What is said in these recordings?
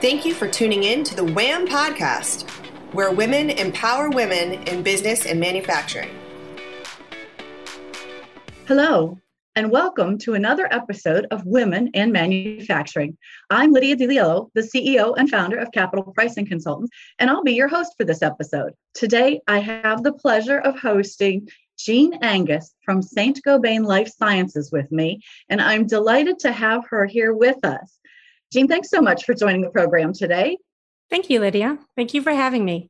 Thank you for tuning in to the WHAM podcast, where women empower women in business and manufacturing. Hello, and welcome to another episode of Women in Manufacturing. I'm Lydia DiLiello, the CEO and founder of Capital Pricing Consultants, and I'll be your host for this episode. Today, I have the pleasure of hosting Jean Angus from St. Gobain Life Sciences with me, and I'm delighted to have her here with us. Jean, thanks so much for joining the program today. Thank you, Lydia. Thank you for having me.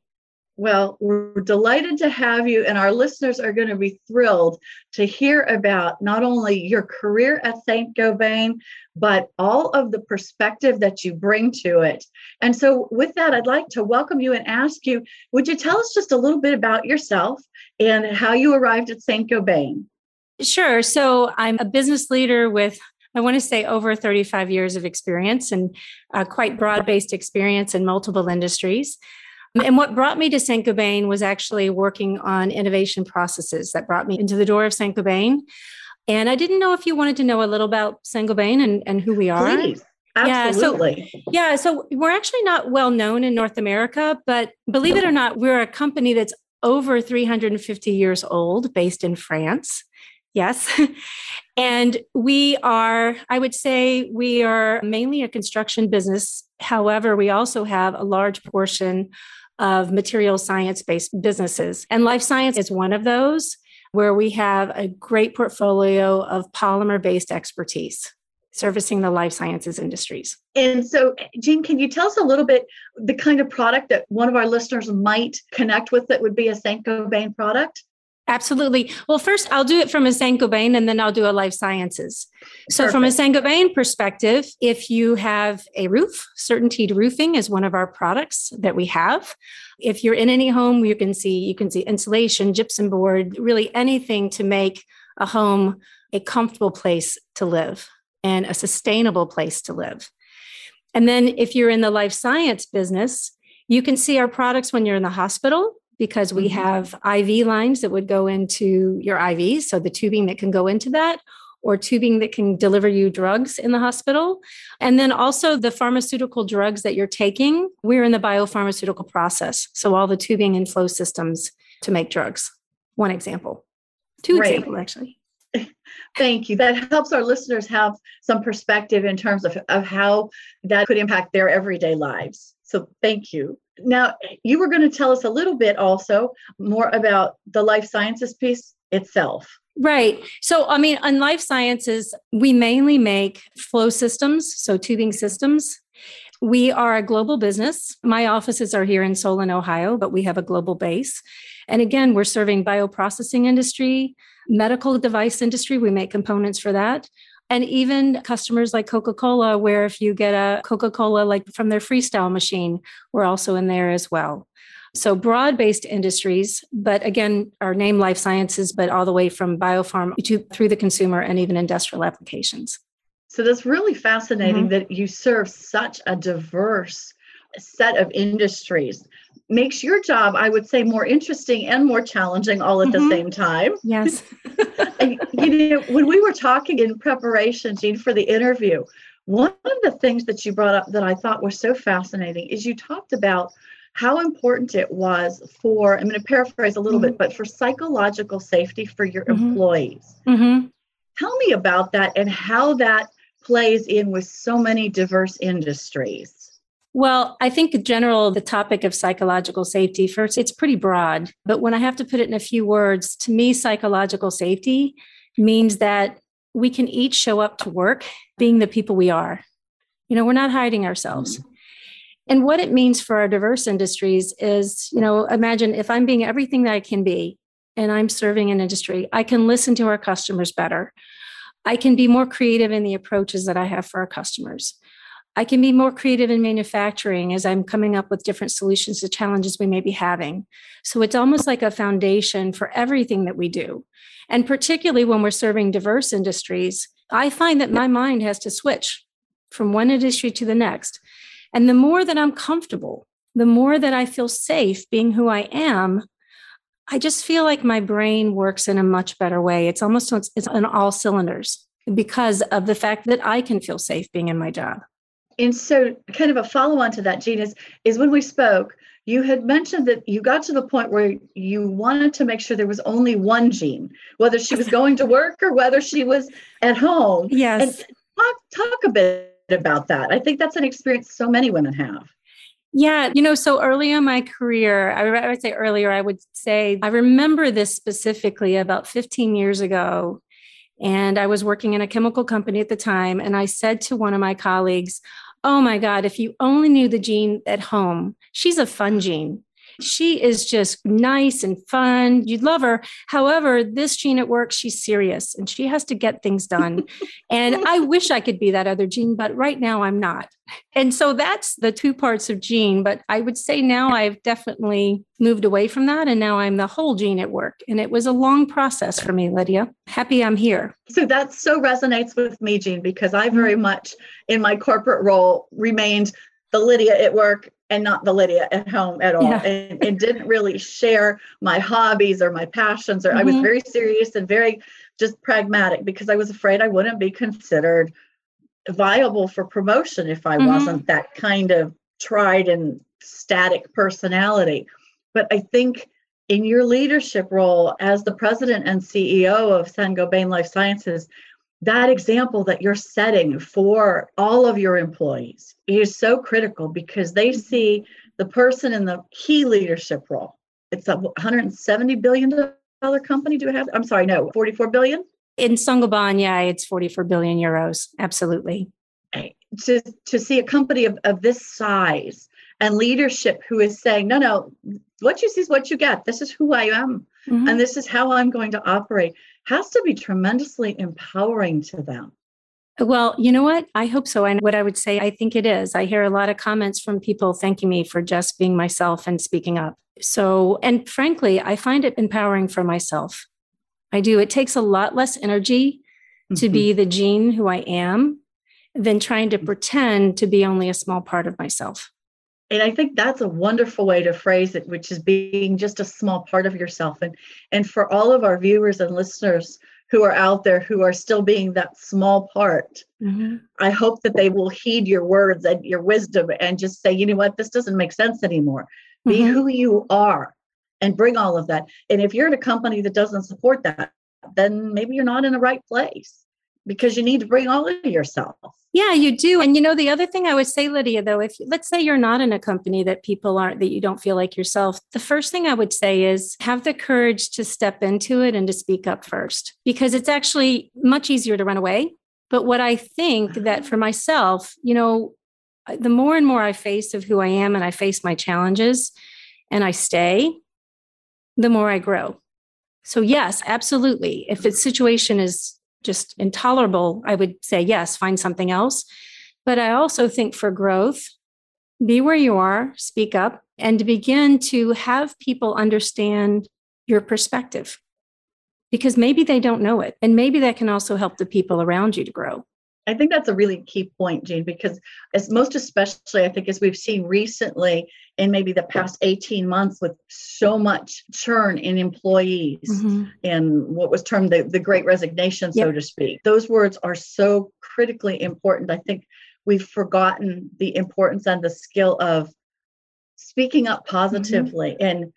Well, we're delighted to have you, and our listeners are going to be thrilled to hear about not only your career at St. Gobain, but all of the perspective that you bring to it. And so, with that, I'd like to welcome you and ask you would you tell us just a little bit about yourself and how you arrived at St. Gobain? Sure. So, I'm a business leader with I want to say over 35 years of experience and uh, quite broad based experience in multiple industries. And what brought me to Saint Gobain was actually working on innovation processes that brought me into the door of Saint Gobain. And I didn't know if you wanted to know a little about Saint Gobain and, and who we are. Please. Absolutely. Yeah so, yeah. So we're actually not well known in North America, but believe it or not, we're a company that's over 350 years old, based in France. Yes. and we are, I would say, we are mainly a construction business. However, we also have a large portion of material science based businesses. And life science is one of those where we have a great portfolio of polymer based expertise servicing the life sciences industries. And so, Jean, can you tell us a little bit the kind of product that one of our listeners might connect with that would be a Saint Gobain product? Absolutely. Well, first, I'll do it from a Saint Gobain and then I'll do a life sciences. So, Perfect. from a Saint Gobain perspective, if you have a roof, CertainTeed Roofing is one of our products that we have. If you're in any home, you can see you can see insulation, gypsum board, really anything to make a home a comfortable place to live and a sustainable place to live. And then if you're in the life science business, you can see our products when you're in the hospital because we mm-hmm. have IV lines that would go into your IVs, so the tubing that can go into that, or tubing that can deliver you drugs in the hospital. And then also the pharmaceutical drugs that you're taking, we're in the biopharmaceutical process. So all the tubing and flow systems to make drugs. One example. Two Great. examples, actually. Thank you. That helps our listeners have some perspective in terms of, of how that could impact their everyday lives. So thank you. Now, you were going to tell us a little bit also more about the life sciences piece itself. Right. So, I mean, on life sciences, we mainly make flow systems, so tubing systems. We are a global business. My offices are here in Solon, Ohio, but we have a global base. And again, we're serving bioprocessing industry, medical device industry. We make components for that and even customers like Coca-Cola where if you get a Coca-Cola like from their freestyle machine we're also in there as well. So broad-based industries but again our name life sciences but all the way from biopharm to through the consumer and even industrial applications. So that's really fascinating mm-hmm. that you serve such a diverse set of industries makes your job, I would say, more interesting and more challenging all at mm-hmm. the same time. Yes. and, you know, when we were talking in preparation, Jean, for the interview, one of the things that you brought up that I thought was so fascinating is you talked about how important it was for, I'm going to paraphrase a little mm-hmm. bit, but for psychological safety for your mm-hmm. employees. Mm-hmm. Tell me about that and how that plays in with so many diverse industries. Well, I think in general, the topic of psychological safety, first, it's pretty broad. But when I have to put it in a few words, to me, psychological safety means that we can each show up to work being the people we are. You know, we're not hiding ourselves. Mm-hmm. And what it means for our diverse industries is, you know, imagine if I'm being everything that I can be and I'm serving an industry, I can listen to our customers better. I can be more creative in the approaches that I have for our customers. I can be more creative in manufacturing as I'm coming up with different solutions to challenges we may be having. So it's almost like a foundation for everything that we do. And particularly when we're serving diverse industries, I find that my mind has to switch from one industry to the next. And the more that I'm comfortable, the more that I feel safe being who I am, I just feel like my brain works in a much better way. It's almost it's on all cylinders because of the fact that I can feel safe being in my job. And so, kind of a follow on to that, Jean, is, is when we spoke, you had mentioned that you got to the point where you wanted to make sure there was only one Jean whether she was going to work or whether she was at home. Yes. And talk, talk a bit about that. I think that's an experience so many women have. Yeah, you know, so early in my career, I would say earlier, I would say I remember this specifically about 15 years ago. And I was working in a chemical company at the time. And I said to one of my colleagues, Oh my God, if you only knew the Jean at home, she's a fun Jean. She is just nice and fun. You'd love her. However, this Jean at work, she's serious and she has to get things done. and I wish I could be that other Jean, but right now I'm not. And so that's the two parts of Jean. But I would say now I've definitely moved away from that. And now I'm the whole Jean at work. And it was a long process for me, Lydia. Happy I'm here. So that so resonates with me, Jean, because I very mm-hmm. much in my corporate role remained the Lydia at work and not the Lydia at home at all, yeah. and, and, didn't really share my hobbies or my passions. Or mm-hmm. I was mm-hmm. very serious and very just pragmatic because I was afraid I wouldn't be considered viable for promotion if I mm-hmm. wasn't that kind of tried and static personality. But I think in your leadership role as the president and CEO of Saint-Gobain Life Sciences, that example that you're setting for all of your employees is so critical because they mm-hmm. see the person in the key leadership role. It's a 170 billion dollar company. Do I have? I'm sorry, no, 44 billion. In Saint-Gobain, yeah, it's 44 billion euros. Absolutely. To to see a company of, of this size and leadership who is saying, no, no, what you see is what you get. This is who I am, mm-hmm. and this is how I'm going to operate has to be tremendously empowering to them. Well, you know what? I hope so. And what I would say, I think it is. I hear a lot of comments from people thanking me for just being myself and speaking up. So, and frankly, I find it empowering for myself. I do. It takes a lot less energy mm-hmm. to be the Jean who I am than trying to pretend to be only a small part of myself. And I think that's a wonderful way to phrase it, which is being just a small part of yourself. And and for all of our viewers and listeners who are out there who are still being that small part, mm-hmm. I hope that they will heed your words and your wisdom and just say, you know what, this doesn't make sense anymore. Mm-hmm. Be who you are and bring all of that. And if you're in a company that doesn't support that, then maybe you're not in the right place because you need to bring all of yourself. Yeah, you do. And you know, the other thing I would say, Lydia, though, if let's say you're not in a company that people aren't, that you don't feel like yourself, the first thing I would say is have the courage to step into it and to speak up first, because it's actually much easier to run away. But what I think uh-huh. that for myself, you know, the more and more I face of who I am and I face my challenges and I stay, the more I grow. So, yes, absolutely. If a situation is just intolerable, I would say, yes, find something else. But I also think for growth, be where you are, speak up, and begin to have people understand your perspective because maybe they don't know it. And maybe that can also help the people around you to grow. I think that's a really key point, Jean, because as most especially, I think as we've seen recently in maybe the past 18 months with so much churn in employees mm-hmm. and what was termed the, the great resignation, yep. so to speak. Those words are so critically important. I think we've forgotten the importance and the skill of speaking up positively mm-hmm. and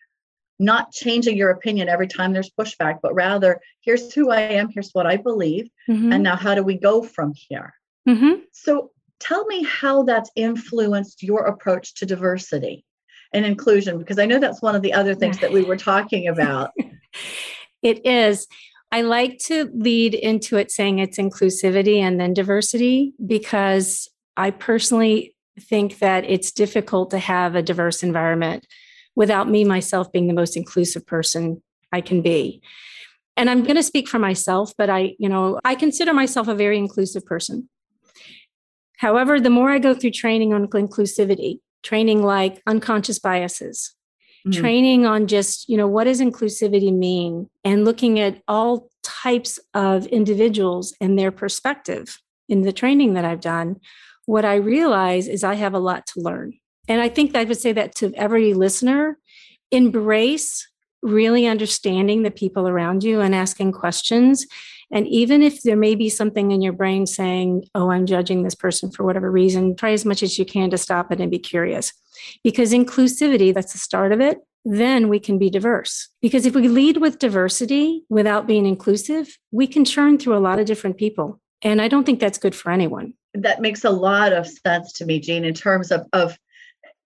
not changing your opinion every time there's pushback, but rather, here's who I am, here's what I believe, mm-hmm. and now how do we go from here? Mm-hmm. So, tell me how that's influenced your approach to diversity and inclusion, because I know that's one of the other things that we were talking about. it is. I like to lead into it saying it's inclusivity and then diversity because I personally think that it's difficult to have a diverse environment without me myself being the most inclusive person I can be. And I'm going to speak for myself, but I, you know, I consider myself a very inclusive person. However, the more I go through training on inclusivity, training like unconscious biases, mm-hmm. training on just, you know, what does inclusivity mean and looking at all types of individuals and their perspective in the training that I've done, what I realize is I have a lot to learn. And I think I would say that to every listener embrace really understanding the people around you and asking questions And even if there may be something in your brain saying, oh, I'm judging this person for whatever reason, try as much as you can to stop it and be curious. Because inclusivity, that's the start of it, then we can be diverse. Because if we lead with diversity without being inclusive, we can churn through a lot of different people. And I don't think that's good for anyone. That makes a lot of sense to me, Jean, in terms of, of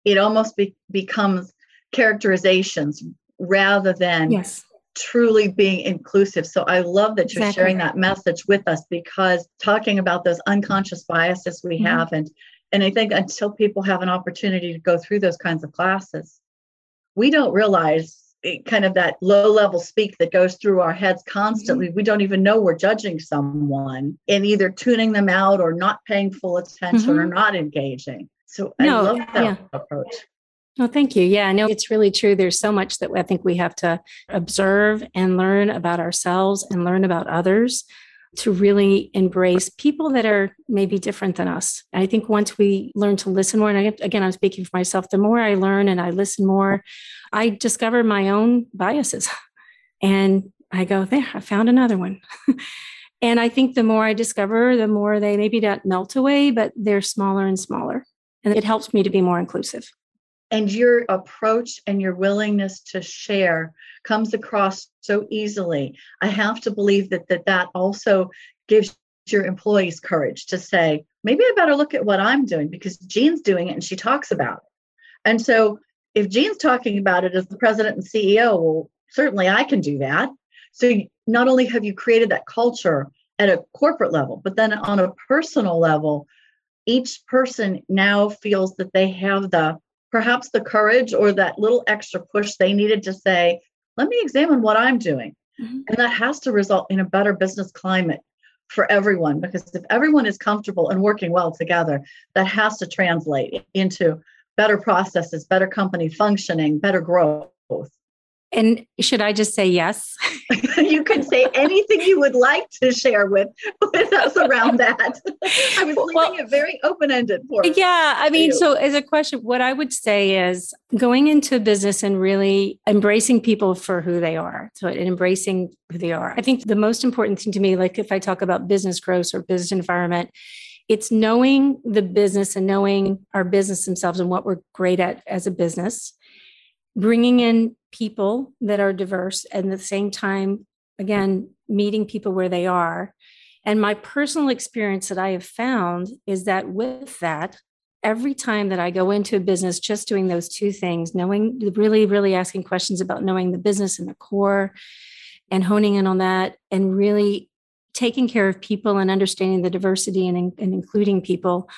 it almost be, becomes characterizations rather than yes. truly being inclusive. So I love that you're Exactly. sharing that message with us because talking about those unconscious biases we Mhm. have and and I think until people have an opportunity to go through those kinds of classes, we don't realize it, kind of that low level speak that goes through our heads constantly. We don't even know we're judging someone and either tuning them out or not paying full attention or not engaging. So I No, love that yeah. approach. Oh, thank you. Yeah, no, it's really true. There's so much that I think we have to observe and learn about ourselves and learn about others to really embrace people that are maybe different than us. I think once we learn to listen more, and again, I'm speaking for myself, the more I learn and I listen more, I discover my own biases. And I go, there, I found another one. and I think the more I discover, the more they maybe don't melt away, but they're smaller and smaller. And it helps me to be more inclusive. and your approach and your willingness to share comes across so easily. I have to believe that that, that also gives your employees courage to say maybe i better look at what i'm doing because jean's doing it and she talks about it. And so if jean's talking about it as the president and ceo well certainly i can do that. So not only have you created that culture at a corporate level but then on a personal level each person now feels that they have the perhaps the courage or that little extra push they needed to say, let me examine what I'm doing. Mhm. And that has to result in a better business climate for everyone because if everyone is comfortable and working well together, that has to translate into better processes, better company functioning, better growth. And should I just say yes? you can say anything you would like to share with, with us around that. I was leaving Well- it very open ended for. Yeah, I mean, so as a question, what I would say is going into business and really embracing people for who they are. So and embracing who they are. I think the most important thing to me, like if I talk about business growth or business environment, it's knowing the business and knowing our business themselves and what we're great at as a business, bringing in people that are diverse and at the same time, again, meeting people where they are. And my personal experience that I have found is that with that, every time that I go into a business, just doing those two things, knowing, really, really asking questions about knowing the business and the core and honing in on that and really taking care of people and understanding the diversity and, and including people,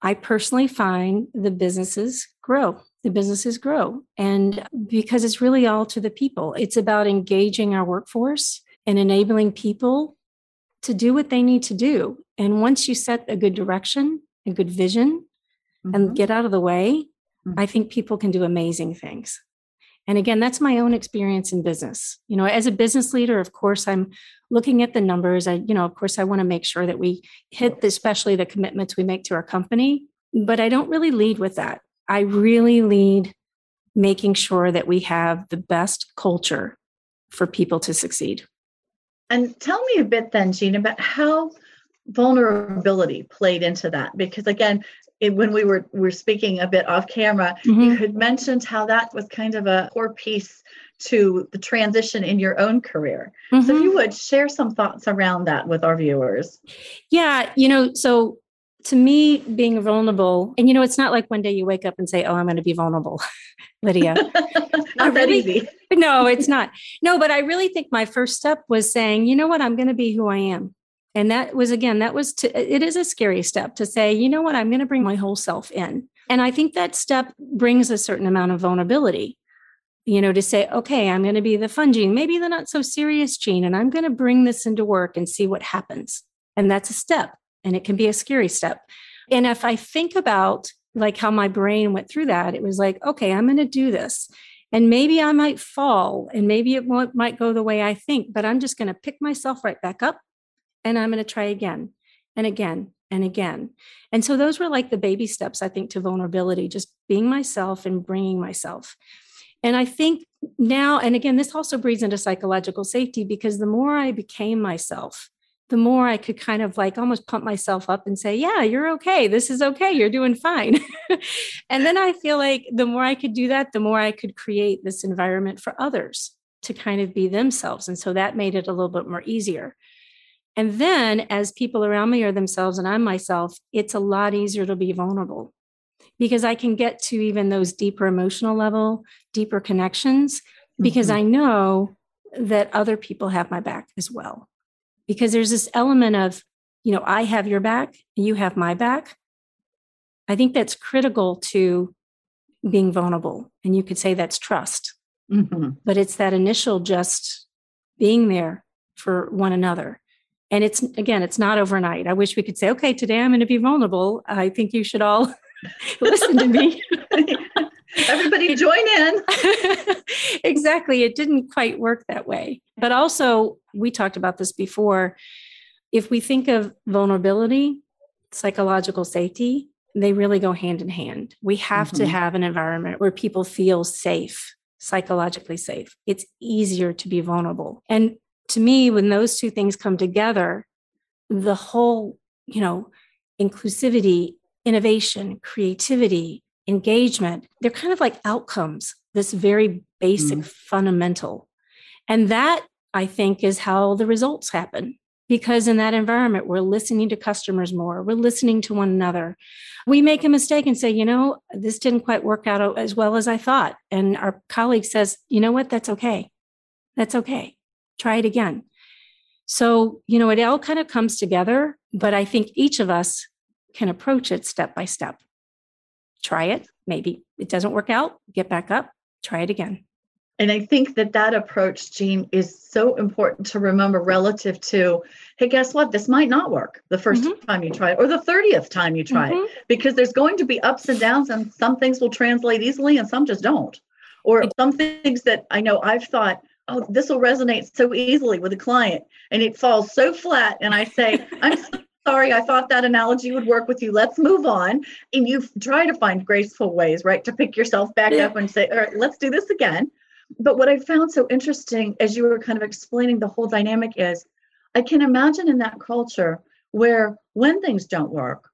I personally find the businesses grow. The businesses grow. And because it's really all to the people, it's about engaging our workforce and enabling people to do what they need to do. And once you set a good direction, a good vision, Mhm. and get out of the way, Mhm. I think people can do amazing things. And again, that's my own experience in business. You know, as a business leader, of course, I'm looking at the numbers. I, you know, of course, I want to make sure that we hit, the, especially the commitments we make to our company. But I don't really lead with that. I really lead making sure that we have the best culture for people to succeed. And tell me a bit then, Jean, about how vulnerability played into that. Because again, it, when we were were speaking a bit off camera, you Mhm. had mentioned how that was kind of a core piece to the transition in your own career. So if you would share some thoughts around that with our viewers. Yeah, you know, so to me, being vulnerable, and you know, it's not like one day you wake up and say, Oh, I'm going to be vulnerable, Lydia. Not really- easy. no, it's not. No, but I really think my first step was saying, you know what, I'm going to be who I am. And that was, again, that was to, it is a scary step to say, you know what, I'm going to bring my whole self in. And I think that step brings a certain amount of vulnerability, you know, to say, okay, I'm going to be the fun Jean, maybe the not so serious Jean, and I'm going to bring this into work and see what happens. And that's a step, and it can be a scary step. And if I think about like how my brain went through that, it was like, okay, I'm going to do this. And maybe I might fall and maybe it might go the way I think, but I'm just going to pick myself right back up and I'm going to try again and again and again. And so those were like the baby steps, I think, to vulnerability, just being myself and bringing myself. And I think now, and again, this also breeds into psychological safety because the more I became myself, the more I could kind of like almost pump myself up and say, Yeah, you're okay. This is okay. You're doing fine. and then I feel like the more I could do that, the more I could create this environment for others to kind of be themselves. And so that made it a little bit more easier. And then as people around me are themselves and I'm myself, it's a lot easier to be vulnerable because I can get to even those deeper emotional level, deeper connections, because mm-hmm. I know that other people have my back as well because there's this element of, you know, I have your back, and you have my back. I think that's critical to being vulnerable. And you could say that's trust, mm-hmm. but it's that initial just being there for one another. And it's, again, it's not overnight. I wish we could say, okay, today I'm going to be vulnerable. I think you should all listen to me. Everybody join in. exactly. It didn't quite work that way. But also, we talked about this before. If we think of vulnerability, psychological safety, they really go hand in hand. We have mm-hmm. to have an environment where people feel safe, psychologically safe. It's easier to be vulnerable. And to me, when those two things come together, the whole, you know, inclusivity, innovation, creativity, engagement, they're kind of like outcomes, this very basic mm-hmm. fundamental. And that I think is how the results happen. Because in that environment, we're listening to customers more, we're listening to one another. We make a mistake and say, you know, this didn't quite work out as well as I thought. And our colleague says, you know what, that's okay. That's okay. Try it again. So, you know, it all kind of comes together, but I think each of us can approach it step by step try it. Maybe it doesn't work out, get back up, try it again. And I think that that approach, Jean, is so important to remember relative to, hey, guess what? This might not work the 1st mm-hmm. time you try it or the 30th time you try mm-hmm. it because there's going to be ups and downs and some things will translate easily and some just don't. Or some things that I know I've thought, oh, this will resonate so easily with a client and it falls so flat. And I say, I'm sorry, I thought that analogy would work with you. Let's move on. And you try to find graceful ways, right, to pick yourself back yeah. up and say, all right, let's do this again. But what I found so interesting as you were kind of explaining the whole dynamic is I can imagine in that culture where when things don't work,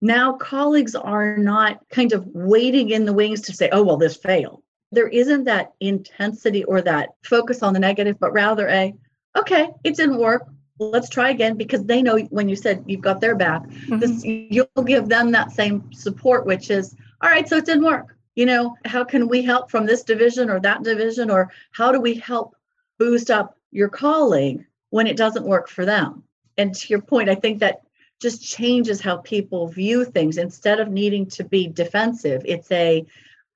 now colleagues are not kind of waiting in the wings to say, oh, well, this failed. There isn't that intensity or that focus on the negative, but rather a, okay, it didn't work let's try again because they know when you said you've got their back mm-hmm. this you'll give them that same support which is all right so it didn't work. You know how can we help from this division or that division or how do we help boost up your colleague when it doesn't work for them? And to your point i think that just changes how people view things. Instead of needing to be defensive it's a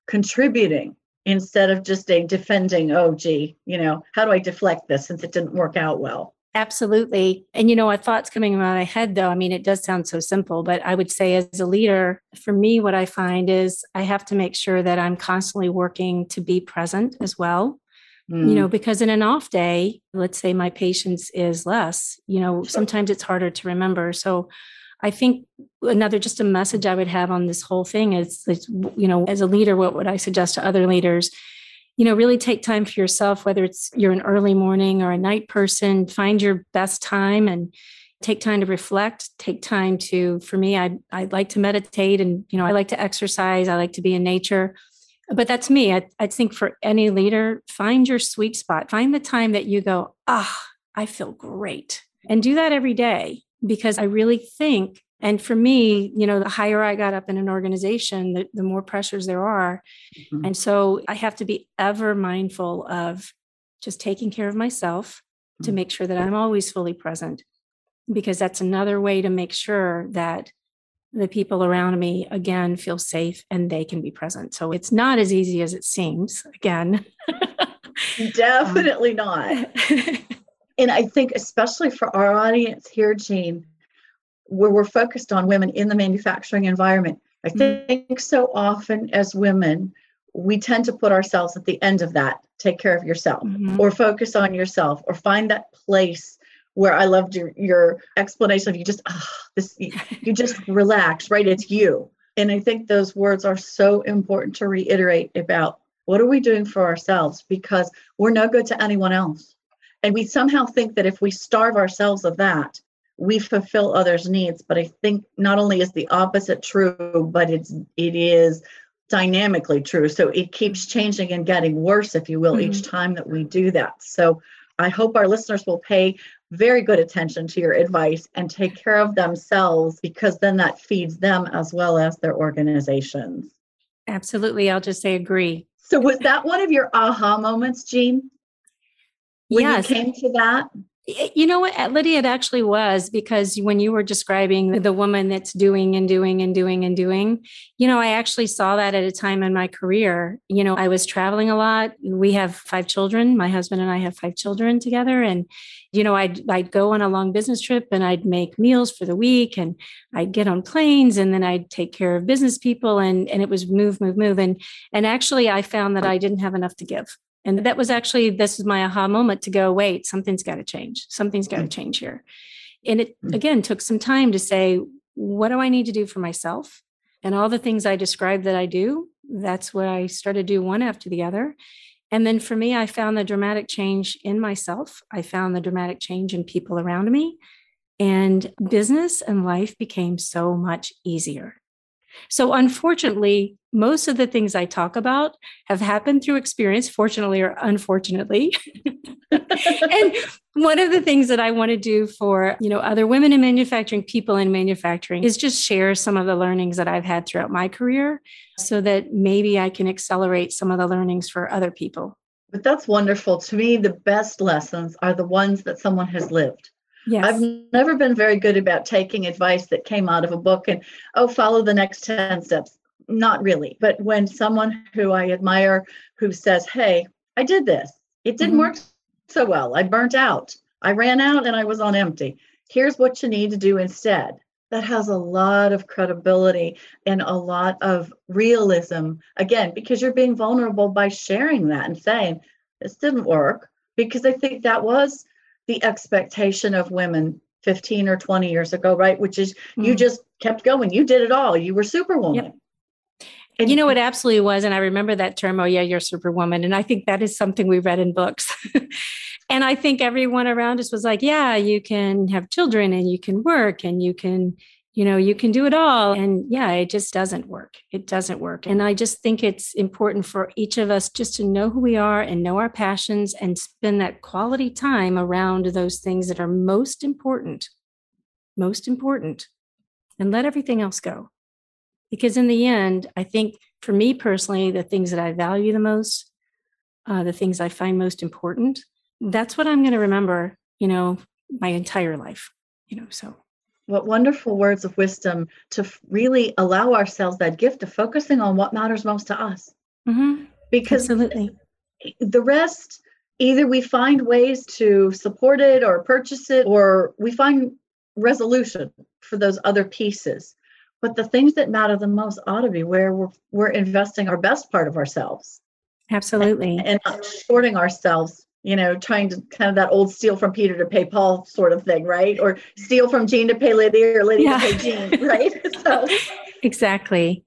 contributing instead of just a defending oh gee you know how do i deflect this since it didn't work out well Absolutely. And you know, a thought's coming in my head though. I mean, it does sound so simple, but I would say as a leader, for me, what I find is I have to make sure that I'm constantly working to be present as well. Mm. You know, mm. because in an off day, let's say my patience is less, you know, sure. sometimes it's harder to remember. So I think another just a message I would have on this whole thing is, is you know, as a leader, what would I suggest to other leaders? You know really take time for yourself whether it's you're an early morning or a night person find your best time and take time to reflect take time to for me i i like to meditate and you know i like to exercise i like to be in nature. But that's me. I, I think for any leader find your sweet spot. Find the time that you go ah i feel great. And do that every day because i really think and for me, you know, the higher I got up in an organization, the, the more pressures there are. Mm-hmm. And so I have to be ever mindful of just taking care of myself mm-hmm. to make sure that I'm always fully present, because that's another way to make sure that the people around me, again, feel safe and they can be present. So it's not as easy as it seems, again. Definitely um, not. and I think, especially for our audience here, Jean, where we're focused on women in the manufacturing environment. I mm-hmm. think so often as women, we tend to put ourselves at the end of that. Take care of yourself, mm-hmm. or focus on yourself, or find that place where I loved your, your explanation of you just ah, this you just relax, right? It's you. And I think those words are so important to reiterate about what are we doing for ourselves because we're no good to anyone else. And we somehow think that if we starve ourselves of that, we fulfill others' needs, but I think not only is the opposite true, but it's it is dynamically true. So it keeps changing and getting worse, if you will, mm-hmm. each time that we do that. So I hope our listeners will pay very good attention to your advice and take care of themselves because then that feeds them as well as their organizations. Absolutely. I'll just say agree. So was that one of your aha moments, Jean? When yes. you came to that? You know what, Lydia, it actually was because when you were describing the woman that's doing and doing and doing and doing, you know, I actually saw that at a time in my career. You know, I was traveling a lot. We have five children. My husband and I have five children together. And, you know, I'd, I'd go on a long business trip and I'd make meals for the week and I'd get on planes and then I'd take care of business people and, and it was move, move, move. And, and actually I found that I didn't have enough to give. And that was actually, this is my aha moment to go, wait, something's got to change. Something's got to mm. change here. And it, mm. again, took some time to say, what do I need to do for myself? And all the things I described that I do, that's what I started to do one after the other. And then for me, I found the dramatic change in myself. I found the dramatic change in people around me. And business and life became so much easier. So, unfortunately, most of the things I talk about have happened through experience, fortunately or unfortunately. and one of the things that I want to do for, you know, other women in manufacturing, people in manufacturing is just share some of the learnings that I've had throughout my career so that maybe I can accelerate some of the learnings for other people. But that's wonderful. To me, the best lessons are the ones that someone has lived. Yes. I've never been very good about taking advice that came out of a book and, oh, follow the next 10 steps. Not really. But when someone who I admire who says, hey, I did this, it didn't mm-hmm. work so well. I burnt out. I ran out and I was on empty. Here's what you need to do instead. That has a lot of credibility and a lot of realism. Again, because you're being vulnerable by sharing that and saying, this didn't work. Because I think that was the expectation of women 15 or 20 years ago, right? Which is mm-hmm. you just kept going. You did it all. You were superwoman. Yep. And you know, it absolutely was. And I remember that term, oh, yeah, you're superwoman. And I think that is something we read in books. and I think everyone around us was like, yeah, you can have children and you can work and you can, you know, you can do it all. And yeah, it just doesn't work. It doesn't work. And I just think it's important for each of us just to know who we are and know our passions and spend that quality time around those things that are most important, most important, and let everything else go. Because in the end, I think for me personally, the things that I value the most, uh, the things I find most important, that's what I'm going to remember, you know, my entire life, you know, so. What wonderful words of wisdom to really allow ourselves that gift of focusing on what matters most to us. Mm-hmm. Because Absolutely. the rest, either we find ways to support it or purchase it, or we find resolution for those other pieces. But the things that matter the most ought to be where we're, we're investing our best part of ourselves. Absolutely. And, and not shorting ourselves you know, trying to kind of that old steal from Peter to pay Paul sort of thing, right? Or steal from Jean to pay Lydia or Lydia yeah. to pay Jean, right? so exactly.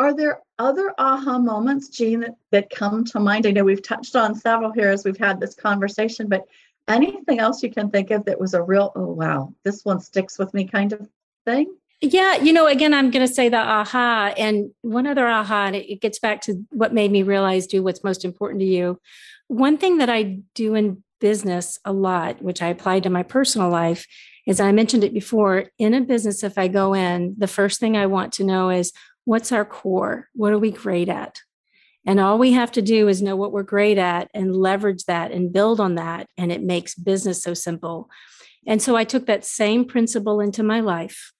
Are there other aha moments, Jean, that, that come to mind? I know we've touched on several here as we've had this conversation, but anything else you can think of that was a real, oh wow, this one sticks with me kind of thing? Yeah, you know, again, I'm going to say the aha. And one other aha, and it, it gets back to what made me realize do what's most important to you one thing that I do in business a lot, which I apply to my personal life, is I mentioned it before in a business, if I go in, the first thing I want to know is what's our core? What are we great at? And all we have to do is know what we're great at and leverage that and build on that. And it makes business so simple. And so I took that same principle into my life.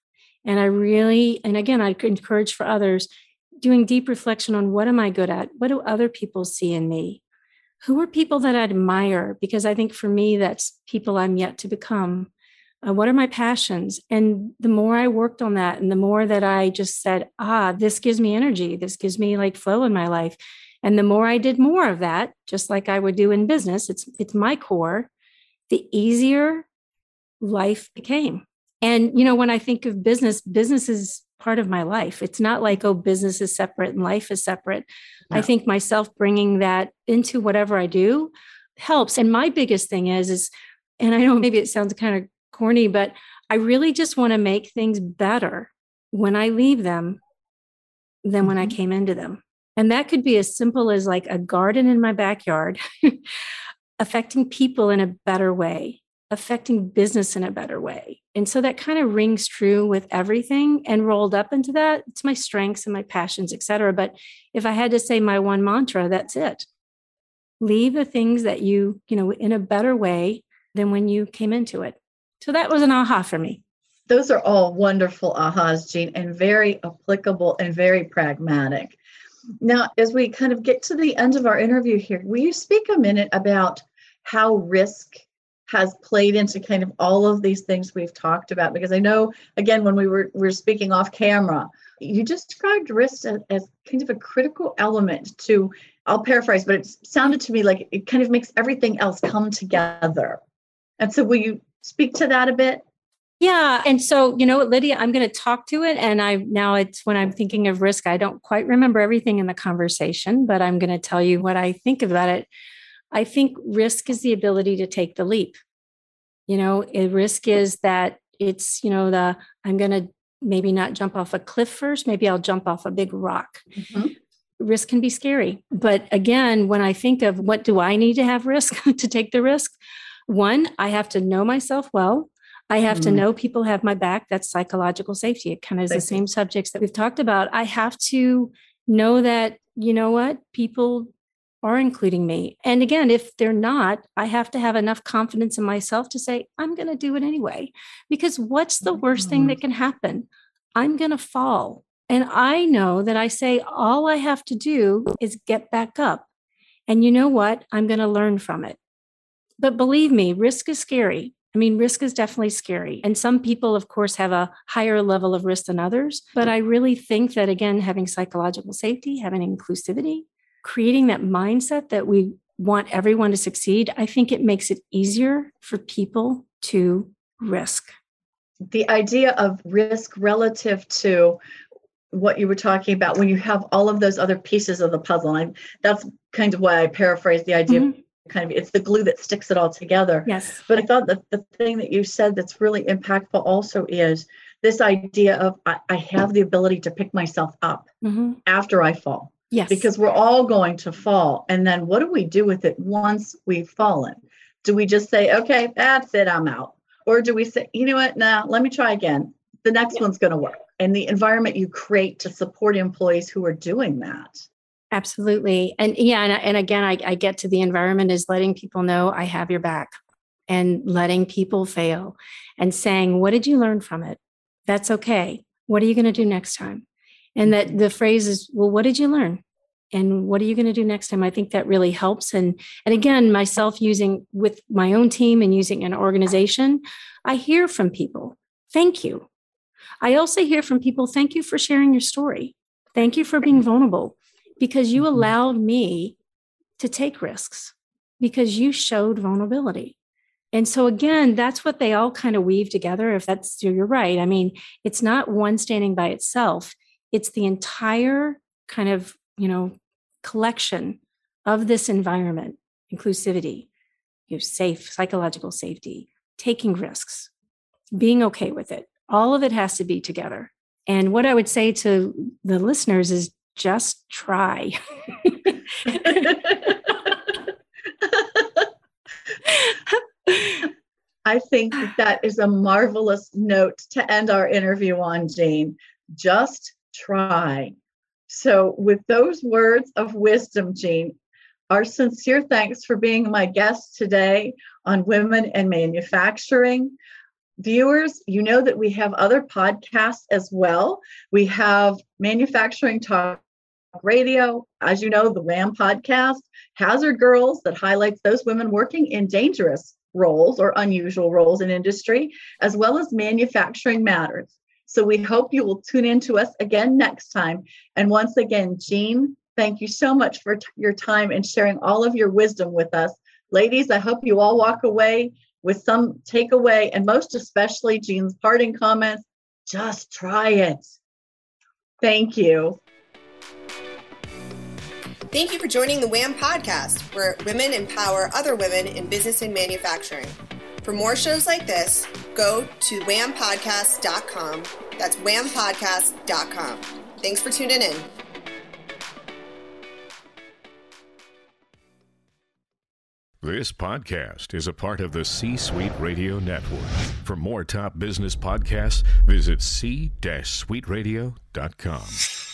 And I really, and again, I encourage for others doing deep reflection on what am I good at? What do other people see in me? Who are people that I admire? Because I think for me, that's people I'm yet to become. Uh, what are my passions? And the more I worked on that, and the more that I just said, ah, this gives me energy, this gives me like flow in my life. And the more I did more of that, just like I would do in business, it's it's my core, the easier life became. And you know, when I think of business, business is part of my life. It's not like, oh, business is separate and life is separate. I think myself bringing that into whatever I do helps. And my biggest thing is, is, and I know maybe it sounds kind of corny, but I really just want to make things better when I leave them than when I mm-hmm. came into them. And that could be as simple as like a garden in my backyard, affecting people in a better way, affecting business in a better way. And so that kind of rings true with everything and rolled up into that. It's my strengths and my passions, et cetera. But if I had to say my one mantra, that's it. Leave the things that you, you know, in a better way than when you came into it. So that was an aha for me. Those are all wonderful ahas, Jean, and very applicable and very pragmatic. Now, as we kind of get to the end of our interview here, will you speak a minute about how risk has played into kind of all of these things we've talked about? Because I know, again, when we were, we were speaking off camera, you just described risk as, as kind of a critical element to, I'll paraphrase, but it sounded to me like it kind of makes everything else come together. And so, will you speak to that a bit? Yeah. And so, you know Lydia, I'm going to talk to it. And I now it's when I'm thinking of risk, I don't quite remember everything in the conversation, but I'm going to tell you what I think about it. I think risk is the ability to take the leap. You know, a risk is that it's, you know, the I'm going to maybe not jump off a cliff first, maybe I'll jump off a big rock. Mm-hmm. Risk can be scary. But again, when I think of what do I need to have risk to take the risk, one, I have to know myself well. I have mm to know people have my back. That's psychological safety. It kind of is the same subjects that we've talked about. I have to know that, you know what, people are including me. And again, if they're not, I have to have enough confidence in myself to say, I'm going to do it anyway. Because what's the worst thing mm-hmm. that can happen? I'm going to fall. And I know that I say, all I have to do is get back up. And you know what? I'm going to learn from it. But believe me, risk is scary. I mean, risk is definitely scary. And some people, of course, have a higher level of risk than others. But I really think that, again, having psychological safety, having inclusivity, creating that mindset that we want everyone to succeed, I think it makes it easier for people to risk. The idea of risk relative to what you were talking about when you have all of those other pieces of the puzzle. And I, that's kind of why I paraphrase the idea mm-hmm. of kind of it's the glue that sticks it all together. Yes. But I thought that the thing that you said that's really impactful also is this idea of I, I have the ability to pick myself up mm-hmm. after I fall. Yes. Because we're all going to fall. And then what do we do with it once we've fallen? Do we just say, okay, that's it, I'm out? Or do we say, you know what, now let me try again. The next yeah. one's going to work. And the environment you create to support employees who are doing that Absolutely. And yeah, and, and again, I, I get to the environment is letting people know I have your back and letting people fail and saying, What did you learn from it? That's okay. What are you going to do next time? And that the phrase is, Well, what did you learn? And what are you going to do next time? I think that really helps. And and again, myself using with my own team and using an organization, I hear from people, thank you. I also hear from people, thank you for sharing your story. Thank you for being vulnerable because you mm-hmm. allowed me to take risks because you showed vulnerability. And so again, that's what they all kind of weave together. If that's you're right. I mean, it's not one standing by itself. It's the entire kind of, you know, collection of this environment, inclusivity, you know, safe, psychological safety, taking risks, being okay with it. All of it has to be together. And what I would say to the listeners is just try. I think that, that is a marvelous note to end our interview on, Jane. Just try. So, with those words of wisdom, Jean, our sincere thanks for being my guest today on Women in Manufacturing viewers, you know that we have other podcasts as well. We have Manufacturing Talk Radio, as you know, the WHAM podcast, Hazard Girls, that highlights those women working in dangerous roles or unusual roles in industry, as well as Manufacturing Matters. So we hope you will tune in to us again next time. And once again, Jean, thank you so much for t- your time and sharing all of your wisdom with us. Ladies, I hope you all walk away with some takeaway and most especially Jean's parting comments. Just try it. Thank you. Thank you for joining the WHAM podcast, where women empower other women in business and manufacturing. For more shows like this, go to whampodcast.com. That's whampodcast.com. Thanks for tuning in. This podcast is a part of the C Suite Radio Network. For more top business podcasts, visit c-suiteradio.com.